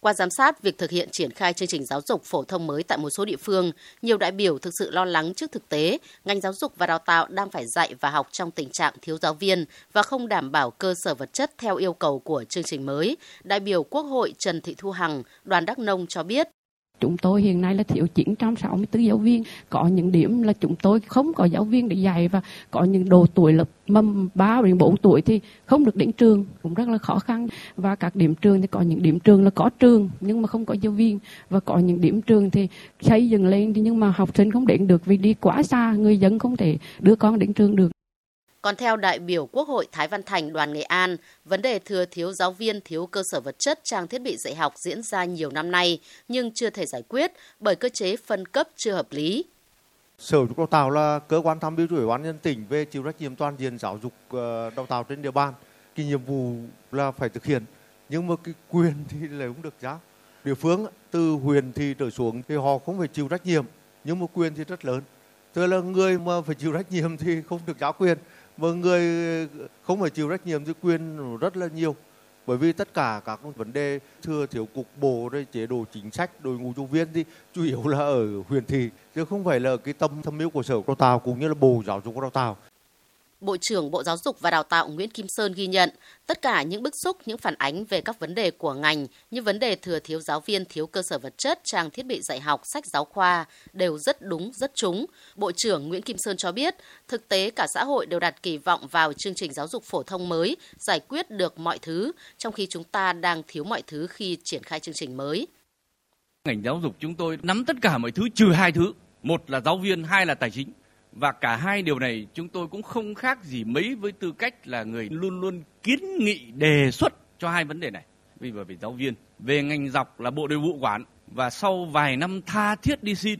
Qua giám sát việc thực hiện triển khai chương trình giáo dục phổ thông mới tại một số địa phương, nhiều đại biểu thực sự lo lắng trước thực tế ngành giáo dục và đào tạo đang phải dạy và học trong tình trạng thiếu giáo viên và không đảm bảo cơ sở vật chất theo yêu cầu của chương trình mới. Đại biểu Quốc hội Trần Thị Thu Hằng, đoàn Đắk Nông cho biết Chúng tôi hiện nay là thiếu 964 giáo viên. Có những điểm là chúng tôi không có giáo viên để dạy và có những độ tuổi là mầm 3 đến 4 tuổi thì không được đến trường. Cũng rất là khó khăn. Và các điểm trường thì có những điểm trường là có trường nhưng mà không có giáo viên. Và có những điểm trường thì xây dựng lên nhưng mà học sinh không đến được vì đi quá xa. Người dân không thể đưa con đến trường được. Còn theo đại biểu Quốc hội Thái Văn Thành đoàn Nghệ An, vấn đề thừa thiếu giáo viên, thiếu cơ sở vật chất, trang thiết bị dạy học diễn ra nhiều năm nay nhưng chưa thể giải quyết bởi cơ chế phân cấp chưa hợp lý. Sở dục Đào tạo là cơ quan tham mưu cho Ủy ban nhân tỉnh về chịu trách nhiệm toàn diện giáo dục ờ, đào tạo trên địa bàn. Cái nhiệm vụ là phải thực hiện, nhưng mà cái quyền thì lại không được giao. Địa phương từ huyện thì trở xuống thì họ không phải chịu trách nhiệm, nhưng mà quyền thì rất lớn. Tức là người mà phải chịu trách nhiệm thì không được giáo quyền. Mà người không phải chịu trách nhiệm thì quyền rất là nhiều. Bởi vì tất cả các vấn đề thừa thiếu cục bộ rồi chế độ chính sách, đội ngũ giáo viên thì chủ yếu là ở huyện thị, chứ không phải là cái tâm thâm mưu của sở đào tạo cũng như là bộ giáo dục đào tạo. Bộ trưởng Bộ Giáo dục và Đào tạo Nguyễn Kim Sơn ghi nhận tất cả những bức xúc, những phản ánh về các vấn đề của ngành như vấn đề thừa thiếu giáo viên, thiếu cơ sở vật chất, trang thiết bị dạy học, sách giáo khoa đều rất đúng, rất trúng. Bộ trưởng Nguyễn Kim Sơn cho biết, thực tế cả xã hội đều đặt kỳ vọng vào chương trình giáo dục phổ thông mới giải quyết được mọi thứ, trong khi chúng ta đang thiếu mọi thứ khi triển khai chương trình mới. Ngành giáo dục chúng tôi nắm tất cả mọi thứ trừ hai thứ, một là giáo viên, hai là tài chính và cả hai điều này chúng tôi cũng không khác gì mấy với tư cách là người luôn luôn kiến nghị đề xuất cho hai vấn đề này. Vì bởi vì giáo viên, về ngành dọc là bộ nội vụ quản, và sau vài năm tha thiết đi xin,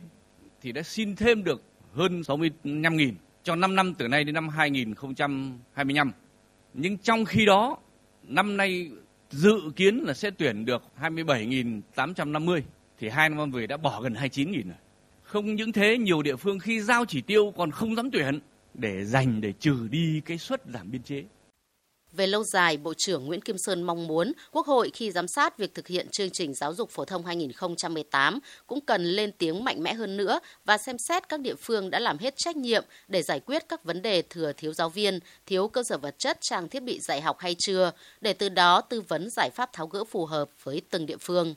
thì đã xin thêm được hơn 65.000 cho 5 năm từ nay đến năm 2025. Nhưng trong khi đó, năm nay dự kiến là sẽ tuyển được 27.850 thì hai năm về đã bỏ gần 29.000 rồi. Không những thế, nhiều địa phương khi giao chỉ tiêu còn không dám tuyển để dành để trừ đi cái suất giảm biên chế. Về lâu dài, Bộ trưởng Nguyễn Kim Sơn mong muốn Quốc hội khi giám sát việc thực hiện chương trình giáo dục phổ thông 2018 cũng cần lên tiếng mạnh mẽ hơn nữa và xem xét các địa phương đã làm hết trách nhiệm để giải quyết các vấn đề thừa thiếu giáo viên, thiếu cơ sở vật chất, trang thiết bị dạy học hay chưa, để từ đó tư vấn giải pháp tháo gỡ phù hợp với từng địa phương.